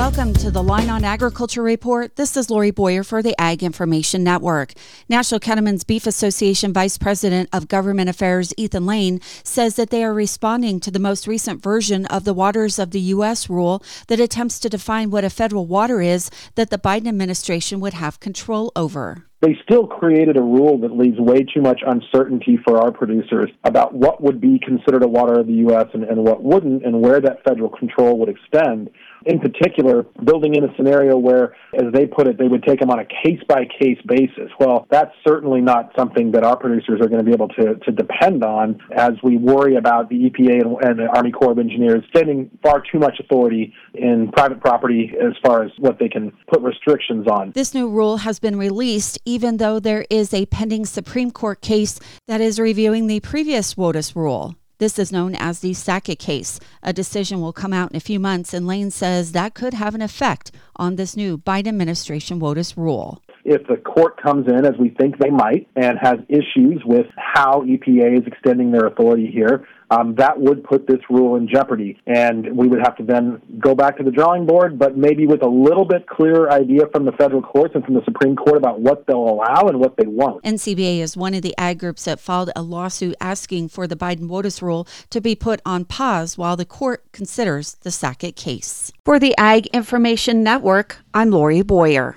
Welcome to the Line on Agriculture Report. This is Lori Boyer for the Ag Information Network. National Cattlemen's Beef Association Vice President of Government Affairs Ethan Lane says that they are responding to the most recent version of the Waters of the U.S. rule that attempts to define what a federal water is that the Biden administration would have control over they still created a rule that leaves way too much uncertainty for our producers about what would be considered a water of the U.S. and, and what wouldn't, and where that federal control would extend in particular, building in a scenario where, as they put it, they would take them on a case by case basis. Well, that's certainly not something that our producers are going to be able to, to depend on as we worry about the EPA and, and the Army Corps of Engineers spending far too much authority in private property as far as what they can put restrictions on. This new rule has been released even though there is a pending Supreme Court case that is reviewing the previous WOTUS rule. This is known as the Sackett case. A decision will come out in a few months, and Lane says that could have an effect on this new Biden administration WOTUS rule if the court comes in, as we think they might, and has issues with how EPA is extending their authority here, um, that would put this rule in jeopardy. And we would have to then go back to the drawing board, but maybe with a little bit clearer idea from the federal courts and from the Supreme Court about what they'll allow and what they won't. NCBA is one of the ag groups that filed a lawsuit asking for the Biden WOTUS rule to be put on pause while the court considers the Sackett case. For the Ag Information Network, I'm Lori Boyer.